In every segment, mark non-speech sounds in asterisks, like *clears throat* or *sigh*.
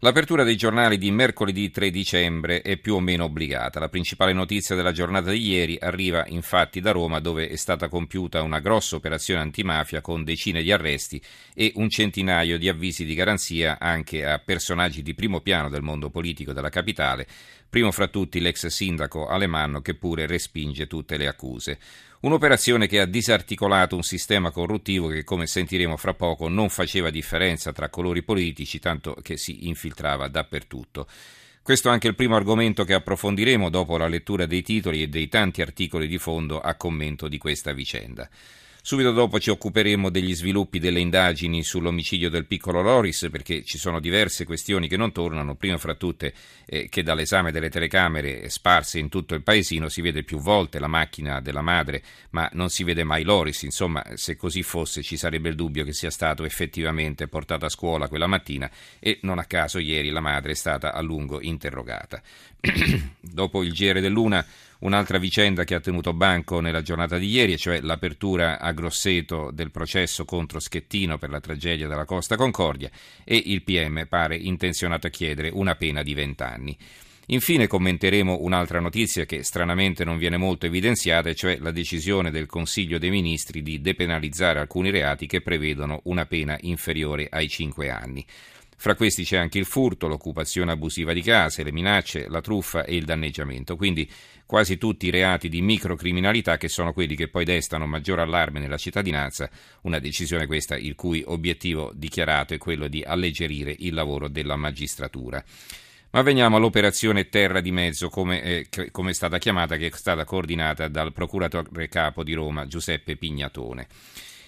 L'apertura dei giornali di mercoledì 3 dicembre è più o meno obbligata. La principale notizia della giornata di ieri arriva infatti da Roma dove è stata compiuta una grossa operazione antimafia con decine di arresti e un centinaio di avvisi di garanzia anche a personaggi di primo piano del mondo politico della capitale, primo fra tutti l'ex sindaco Alemanno che pure respinge tutte le accuse. Un'operazione che ha disarticolato un sistema corruttivo che, come sentiremo fra poco, non faceva differenza tra colori politici, tanto che si infiltrava dappertutto. Questo è anche il primo argomento che approfondiremo dopo la lettura dei titoli e dei tanti articoli di fondo a commento di questa vicenda. Subito dopo ci occuperemo degli sviluppi delle indagini sull'omicidio del piccolo Loris perché ci sono diverse questioni che non tornano, prima fra tutte eh, che dall'esame delle telecamere sparse in tutto il paesino si vede più volte la macchina della madre ma non si vede mai Loris, insomma se così fosse ci sarebbe il dubbio che sia stato effettivamente portato a scuola quella mattina e non a caso ieri la madre è stata a lungo interrogata. *clears throat* dopo il GR dell'una Un'altra vicenda che ha tenuto banco nella giornata di ieri, cioè l'apertura a Grosseto del processo contro Schettino per la tragedia della Costa Concordia e il PM pare intenzionato a chiedere una pena di vent'anni. Infine commenteremo un'altra notizia che stranamente non viene molto evidenziata, cioè la decisione del Consiglio dei Ministri di depenalizzare alcuni reati che prevedono una pena inferiore ai cinque anni. Fra questi c'è anche il furto, l'occupazione abusiva di case, le minacce, la truffa e il danneggiamento. Quindi quasi tutti i reati di microcriminalità che sono quelli che poi destano maggior allarme nella cittadinanza. Una decisione questa il cui obiettivo dichiarato è quello di alleggerire il lavoro della magistratura. Ma veniamo all'operazione Terra di Mezzo, come, eh, come è stata chiamata, che è stata coordinata dal procuratore capo di Roma Giuseppe Pignatone.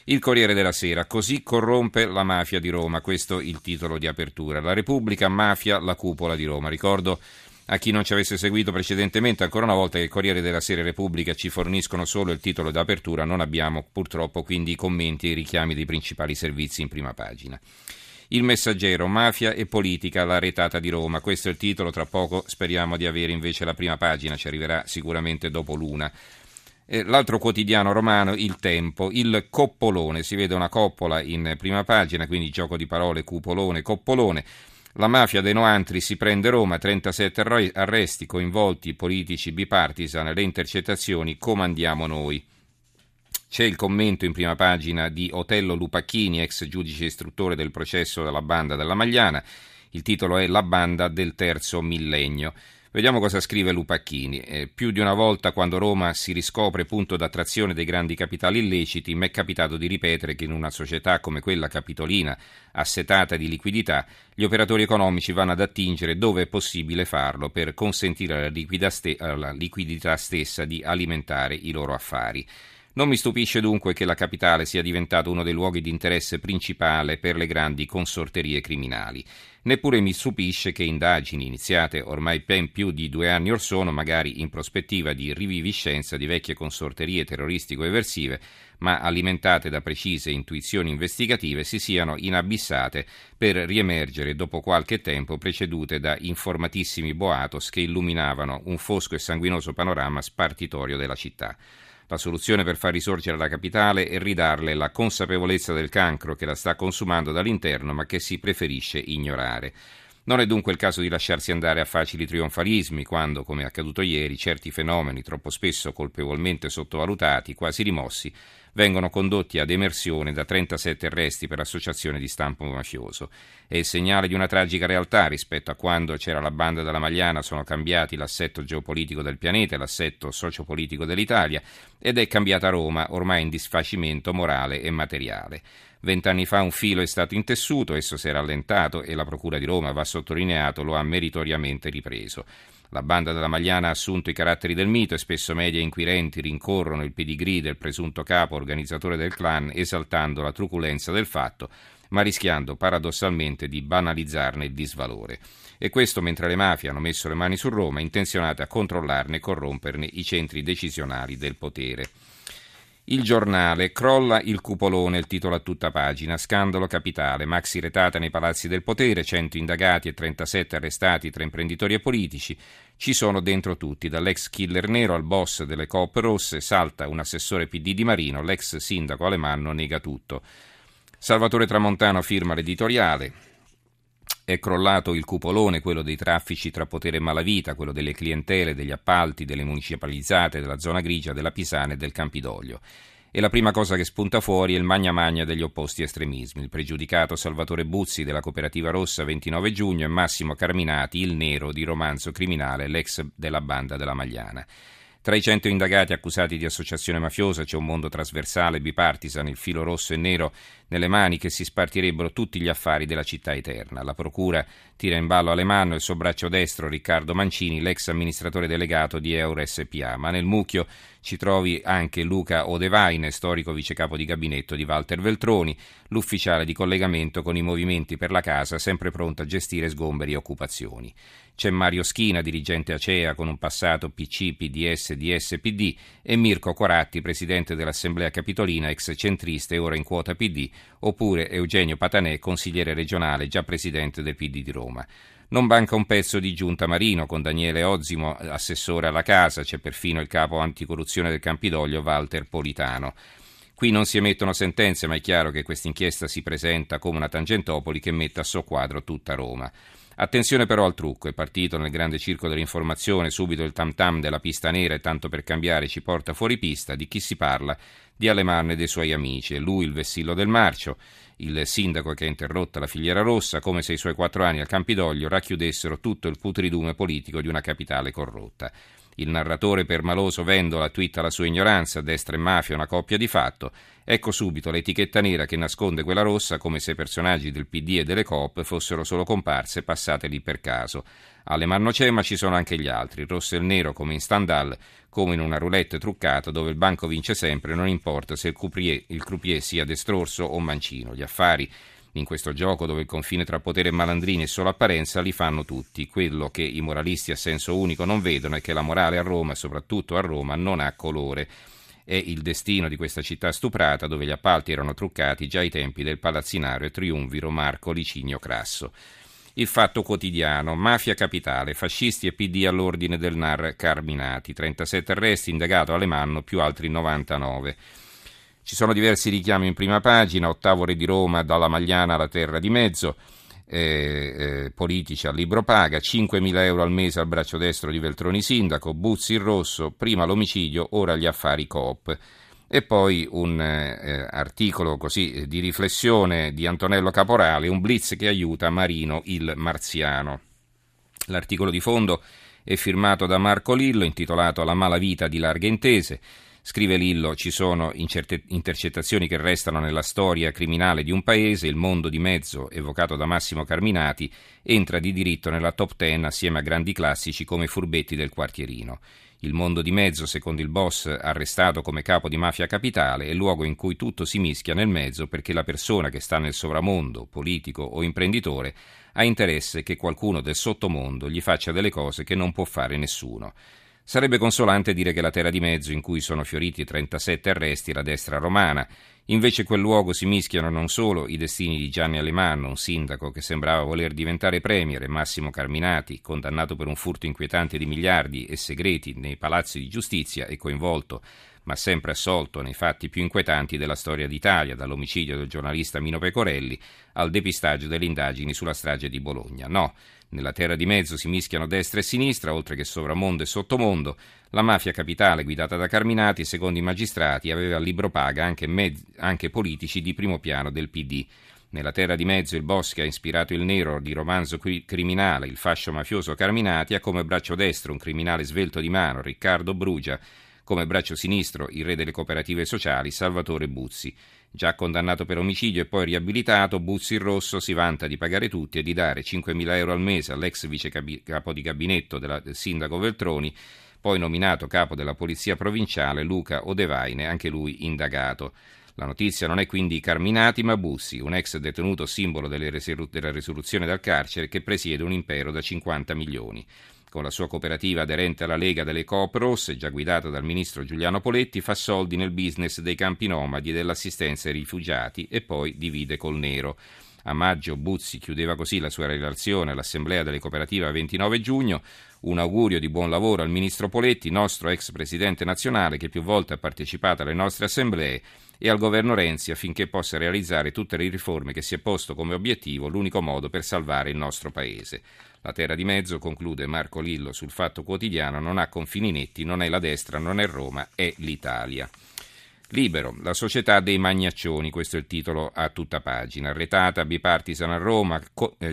Il Corriere della Sera, così corrompe la mafia di Roma, questo è il titolo di apertura. La Repubblica mafia la cupola di Roma. Ricordo a chi non ci avesse seguito precedentemente, ancora una volta che il Corriere della Sera e Repubblica ci forniscono solo il titolo d'apertura, non abbiamo purtroppo quindi i commenti e i richiami dei principali servizi in prima pagina. Il messaggero, mafia e politica, la retata di Roma. Questo è il titolo, tra poco speriamo di avere invece la prima pagina, ci arriverà sicuramente dopo l'una. L'altro quotidiano romano, Il Tempo, il Coppolone, si vede una coppola in prima pagina, quindi gioco di parole, cupolone, coppolone. La mafia dei Noantri si prende Roma, 37 arresti, coinvolti politici bipartisan, le intercettazioni, comandiamo noi. C'è il commento in prima pagina di Otello Lupacchini, ex giudice istruttore del processo della banda della Magliana. Il titolo è La banda del terzo millennio. Vediamo cosa scrive Lupacchini. Eh, più di una volta quando Roma si riscopre punto d'attrazione dei grandi capitali illeciti, mi è capitato di ripetere che in una società come quella capitolina, assetata di liquidità, gli operatori economici vanno ad attingere dove è possibile farlo per consentire alla, ste- alla liquidità stessa di alimentare i loro affari. Non mi stupisce dunque che la capitale sia diventato uno dei luoghi di interesse principale per le grandi consorterie criminali. Neppure mi stupisce che indagini iniziate ormai ben più di due anni or sono, magari in prospettiva di riviviscenza di vecchie consorterie terroristico-eversive, ma alimentate da precise intuizioni investigative, si siano inabissate per riemergere dopo qualche tempo precedute da informatissimi boatos che illuminavano un fosco e sanguinoso panorama spartitorio della città. La soluzione per far risorgere la capitale è ridarle la consapevolezza del cancro che la sta consumando dall'interno ma che si preferisce ignorare. Non è dunque il caso di lasciarsi andare a facili trionfalismi quando, come è accaduto ieri, certi fenomeni, troppo spesso colpevolmente sottovalutati, quasi rimossi, vengono condotti ad emersione da 37 arresti per associazione di stampo mafioso. È il segnale di una tragica realtà rispetto a quando c'era la banda della Magliana, sono cambiati l'assetto geopolitico del pianeta e l'assetto sociopolitico dell'Italia ed è cambiata Roma, ormai in disfacimento morale e materiale. Vent'anni fa un filo è stato intessuto, esso si è rallentato e la Procura di Roma, va sottolineato, lo ha meritoriamente ripreso. La banda della Magliana ha assunto i caratteri del mito e spesso media inquirenti rincorrono il pedigree del presunto capo organizzatore del clan esaltando la truculenza del fatto, ma rischiando paradossalmente di banalizzarne il disvalore. E questo mentre le mafie hanno messo le mani su Roma, intenzionate a controllarne e corromperne i centri decisionali del potere. Il giornale crolla il cupolone, il titolo a tutta pagina, scandalo capitale, maxi retata nei palazzi del potere, 100 indagati e 37 arrestati tra imprenditori e politici, ci sono dentro tutti, dall'ex killer nero al boss delle coop rosse, salta un assessore PD di Marino, l'ex sindaco Alemanno nega tutto. Salvatore Tramontano firma l'editoriale, è crollato il cupolone, quello dei traffici tra potere e malavita, quello delle clientele, degli appalti, delle municipalizzate, della zona grigia, della Pisana e del Campidoglio. E la prima cosa che spunta fuori è il magna magna degli opposti estremismi. Il pregiudicato Salvatore Buzzi della Cooperativa Rossa 29 giugno e Massimo Carminati, il nero di romanzo criminale, l'ex della banda della Magliana. Tra i cento indagati accusati di associazione mafiosa c'è un mondo trasversale, bipartisan, il filo rosso e nero nelle mani che si spartirebbero tutti gli affari della città eterna. La procura tira in ballo Alemanno e il suo braccio destro Riccardo Mancini, l'ex amministratore delegato di Euro SPA, ma nel mucchio ci trovi anche Luca Odevaine, storico vicecapo di gabinetto di Walter Veltroni, l'ufficiale di collegamento con i movimenti per la casa, sempre pronto a gestire sgomberi e occupazioni. C'è Mario Schina, dirigente ACEA con un passato PC, PDS, DS, PD e Mirko Coratti, presidente dell'Assemblea Capitolina, ex centrista e ora in quota PD, oppure Eugenio Patanè, consigliere regionale, già presidente del PD di Roma. Non manca un pezzo di giunta Marino con Daniele Ozzimo, assessore alla casa, c'è perfino il capo anticorruzione del Campidoglio, Walter Politano. Qui non si emettono sentenze, ma è chiaro che questa inchiesta si presenta come una Tangentopoli che mette a soqquadro tutta Roma. Attenzione però al trucco, è partito nel grande circo dell'informazione subito il tam tam della pista nera e tanto per cambiare ci porta fuori pista, di chi si parla? Di Alemanno e dei suoi amici, e lui il vessillo del marcio, il sindaco che ha interrotta la filiera rossa, come se i suoi quattro anni al Campidoglio racchiudessero tutto il putridume politico di una capitale corrotta. Il narratore permaloso Vendola twitta la sua ignoranza, destra e mafia una coppia di fatto. Ecco subito l'etichetta nera che nasconde quella rossa come se i personaggi del PD e delle coop fossero solo comparse passate lì per caso. Alle c'è ma ci sono anche gli altri, rosso e nero come in Stendhal, come in una roulette truccata dove il banco vince sempre, non importa se il croupier, il croupier sia destrorso o mancino. Gli affari in questo gioco dove il confine tra potere e malandrini è solo apparenza, li fanno tutti. Quello che i moralisti a senso unico non vedono è che la morale a Roma, soprattutto a Roma, non ha colore. È il destino di questa città stuprata dove gli appalti erano truccati già ai tempi del palazzinario triumviro Marco Licinio Crasso. Il fatto quotidiano, mafia capitale, fascisti e PD all'ordine del NAR Carminati, 37 arresti, indagato Alemanno più altri 99. Ci sono diversi richiami in prima pagina, ottavo re di Roma, dalla Magliana alla terra di mezzo, eh, eh, politici al libro paga, 5.000 euro al mese al braccio destro di Veltroni sindaco, Buzzi il rosso, prima l'omicidio, ora gli affari coop. E poi un eh, articolo così di riflessione di Antonello Caporale, un blitz che aiuta Marino il Marziano. L'articolo di fondo è firmato da Marco Lillo, intitolato La malavita di larghe intese. Scrive Lillo, ci sono intercettazioni che restano nella storia criminale di un paese, il mondo di mezzo, evocato da Massimo Carminati, entra di diritto nella top ten assieme a grandi classici come Furbetti del Quartierino. Il mondo di mezzo, secondo il boss arrestato come capo di mafia capitale, è il luogo in cui tutto si mischia nel mezzo perché la persona che sta nel sovramondo, politico o imprenditore, ha interesse che qualcuno del sottomondo gli faccia delle cose che non può fare nessuno. Sarebbe consolante dire che la terra di mezzo in cui sono fioriti 37 arresti è la destra romana. Invece in quel luogo si mischiano non solo i destini di Gianni Alemanno, un sindaco che sembrava voler diventare premier, e Massimo Carminati, condannato per un furto inquietante di miliardi e segreti nei palazzi di giustizia e coinvolto ma sempre assolto nei fatti più inquietanti della storia d'Italia, dall'omicidio del giornalista Mino Pecorelli al depistaggio delle indagini sulla strage di Bologna. No, nella terra di mezzo si mischiano destra e sinistra, oltre che sovramondo e sottomondo. La mafia capitale, guidata da Carminati, secondo i magistrati, aveva a libro paga anche, mezz- anche politici di primo piano del PD. Nella terra di mezzo il boss che ha ispirato il nero di romanzo criminale, il fascio mafioso Carminati, ha come braccio destro un criminale svelto di mano, Riccardo Brugia, come braccio sinistro il re delle cooperative sociali Salvatore Buzzi. Già condannato per omicidio e poi riabilitato, Buzzi il Rosso si vanta di pagare tutti e di dare 5.000 euro al mese all'ex vice capo di gabinetto del sindaco Veltroni, poi nominato capo della polizia provinciale Luca Odevaine, anche lui indagato. La notizia non è quindi Carminati ma Bussi, un ex detenuto simbolo della risoluzione dal carcere che presiede un impero da 50 milioni. Con la sua cooperativa aderente alla Lega delle Coop Rosse, già guidata dal ministro Giuliano Poletti, fa soldi nel business dei campi nomadi e dell'assistenza ai rifugiati e poi divide col nero. A maggio Buzzi chiudeva così la sua relazione all'Assemblea delle cooperative a 29 giugno. Un augurio di buon lavoro al ministro Poletti, nostro ex presidente nazionale che più volte ha partecipato alle nostre assemblee, e al governo Renzi affinché possa realizzare tutte le riforme che si è posto come obiettivo l'unico modo per salvare il nostro paese. La terra di mezzo, conclude Marco Lillo sul Fatto Quotidiano, non ha confini netti, non è la destra, non è Roma, è l'Italia. Libero, la società dei magnaccioni, questo è il titolo a tutta pagina. Arretata bipartisan a Roma,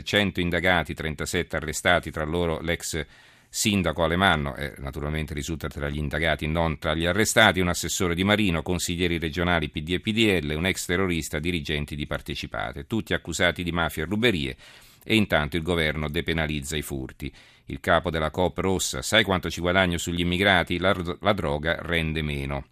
100 eh, indagati, 37 arrestati, tra loro l'ex sindaco Alemanno, eh, naturalmente risulta tra gli indagati, non tra gli arrestati, un assessore di Marino, consiglieri regionali PD e PDL, un ex terrorista, dirigenti di partecipate, tutti accusati di mafia e ruberie e intanto il governo depenalizza i furti. Il capo della Coop Rossa, sai quanto ci guadagno sugli immigrati? La, la droga rende meno.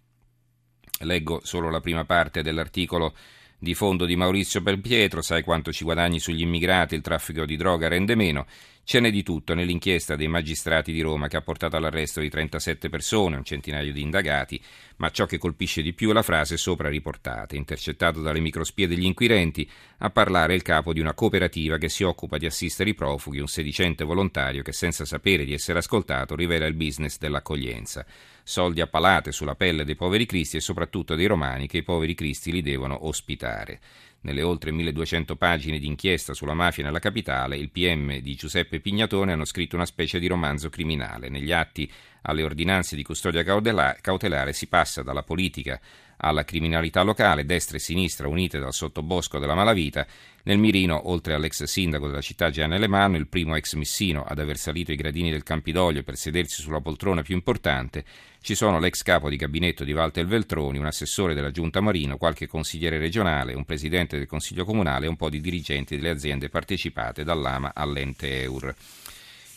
Leggo solo la prima parte dell'articolo di fondo di Maurizio Belpietro, sai quanto ci guadagni sugli immigrati, il traffico di droga rende meno. Ce n'è di tutto nell'inchiesta dei magistrati di Roma che ha portato all'arresto di 37 persone, un centinaio di indagati, ma ciò che colpisce di più è la frase sopra riportata, intercettato dalle microspie degli inquirenti, a parlare il capo di una cooperativa che si occupa di assistere i profughi, un sedicente volontario che senza sapere di essere ascoltato rivela il business dell'accoglienza. Soldi a palate sulla pelle dei poveri cristi e soprattutto dei romani che i poveri cristi li devono ospitare. Nelle oltre 1200 pagine di inchiesta sulla mafia nella capitale, il PM di Giuseppe Pignatone hanno scritto una specie di romanzo criminale. Negli atti alle ordinanze di custodia cautelare si passa dalla politica alla criminalità locale, destra e sinistra unite dal sottobosco della malavita. Nel mirino, oltre all'ex sindaco della città Gianni Alemanno, il primo ex missino ad aver salito i gradini del Campidoglio per sedersi sulla poltrona più importante, ci sono l'ex capo di gabinetto di Walter Veltroni, un assessore della giunta Marino, qualche consigliere regionale, un presidente del consiglio comunale e un po' di dirigenti delle aziende partecipate dall'AMA all'ente EUR.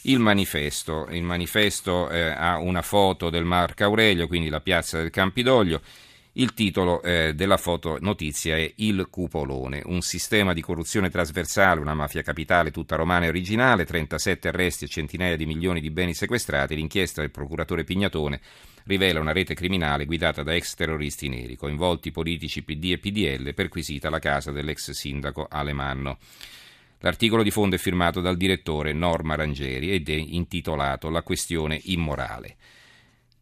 Il manifesto, il manifesto eh, ha una foto del Marco Aurelio, quindi la piazza del Campidoglio. Il titolo eh, della foto notizia è Il Cupolone, un sistema di corruzione trasversale, una mafia capitale tutta romana e originale, 37 arresti e centinaia di milioni di beni sequestrati. L'inchiesta del procuratore Pignatone rivela una rete criminale guidata da ex terroristi neri, coinvolti politici PD e PDL, perquisita la casa dell'ex sindaco Alemanno. L'articolo di fondo è firmato dal direttore Norma Rangeri ed è intitolato La questione immorale.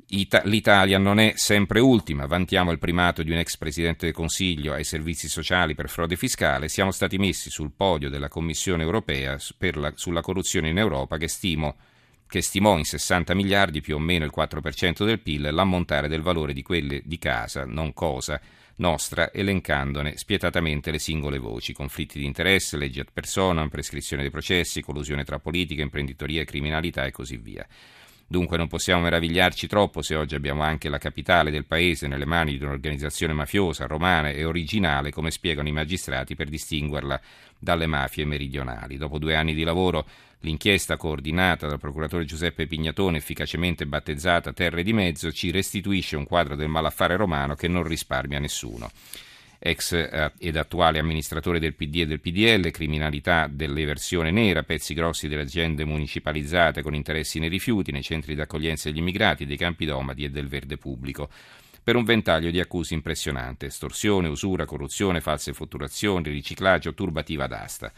L'Italia non è sempre ultima, vantiamo il primato di un ex presidente del Consiglio ai servizi sociali per frode fiscale, siamo stati messi sul podio della Commissione europea la, sulla corruzione in Europa che, stimo, che stimò in 60 miliardi più o meno il 4% del PIL l'ammontare del valore di quelle di casa, non cosa, nostra, elencandone spietatamente le singole voci, conflitti di interesse, leggi ad personam, prescrizione dei processi, collusione tra politica, imprenditoria criminalità e così via. Dunque non possiamo meravigliarci troppo se oggi abbiamo anche la capitale del paese nelle mani di un'organizzazione mafiosa, romana e originale, come spiegano i magistrati, per distinguerla dalle mafie meridionali. Dopo due anni di lavoro, l'inchiesta coordinata dal procuratore Giuseppe Pignatone, efficacemente battezzata Terre di Mezzo, ci restituisce un quadro del malaffare romano che non risparmia nessuno ex eh, ed attuale amministratore del PD e del PDL, criminalità dell'eversione nera, pezzi grossi delle aziende municipalizzate con interessi nei rifiuti, nei centri di accoglienza degli immigrati, dei campi domadi e del verde pubblico. Per un ventaglio di accuse impressionante: estorsione, usura, corruzione, false fatturazioni, riciclaggio, turbativa d'asta.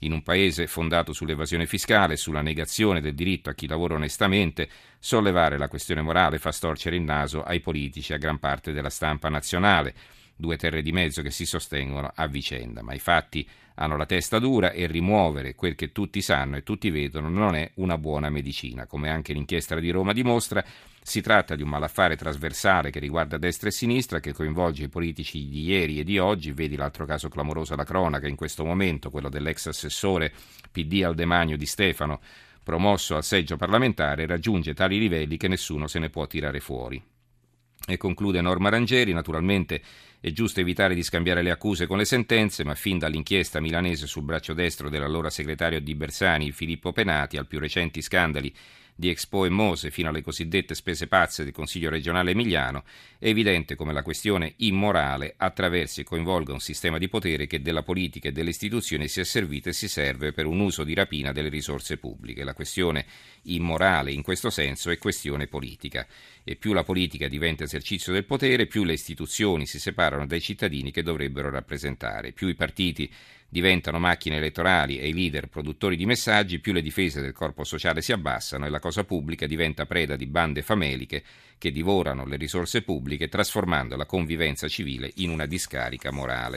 In un paese fondato sull'evasione fiscale e sulla negazione del diritto a chi lavora onestamente, sollevare la questione morale fa storcere il naso ai politici e a gran parte della stampa nazionale due terre di mezzo che si sostengono a vicenda, ma i fatti hanno la testa dura e rimuovere quel che tutti sanno e tutti vedono non è una buona medicina. Come anche l'inchiesta di Roma dimostra, si tratta di un malaffare trasversale che riguarda destra e sinistra, che coinvolge i politici di ieri e di oggi. Vedi l'altro caso clamoroso alla cronaca in questo momento, quello dell'ex assessore PD al demanio di Stefano, promosso al seggio parlamentare, raggiunge tali livelli che nessuno se ne può tirare fuori. E conclude Norma Rangeri, naturalmente È giusto evitare di scambiare le accuse con le sentenze, ma fin dall'inchiesta milanese sul braccio destro dell'allora segretario di Bersani, Filippo Penati, al più recenti scandali di Expo e Mose fino alle cosiddette spese pazze del Consiglio regionale emiliano, è evidente come la questione immorale attraversi e coinvolga un sistema di potere che della politica e delle istituzioni si è servito e si serve per un uso di rapina delle risorse pubbliche. La questione immorale in questo senso è questione politica e più la politica diventa esercizio del potere, più le istituzioni si separano dai cittadini che dovrebbero rappresentare, più i partiti diventano macchine elettorali e i leader produttori di messaggi, più le difese del corpo sociale si abbassano e la cosa pubblica diventa preda di bande fameliche che divorano le risorse pubbliche trasformando la convivenza civile in una discarica morale.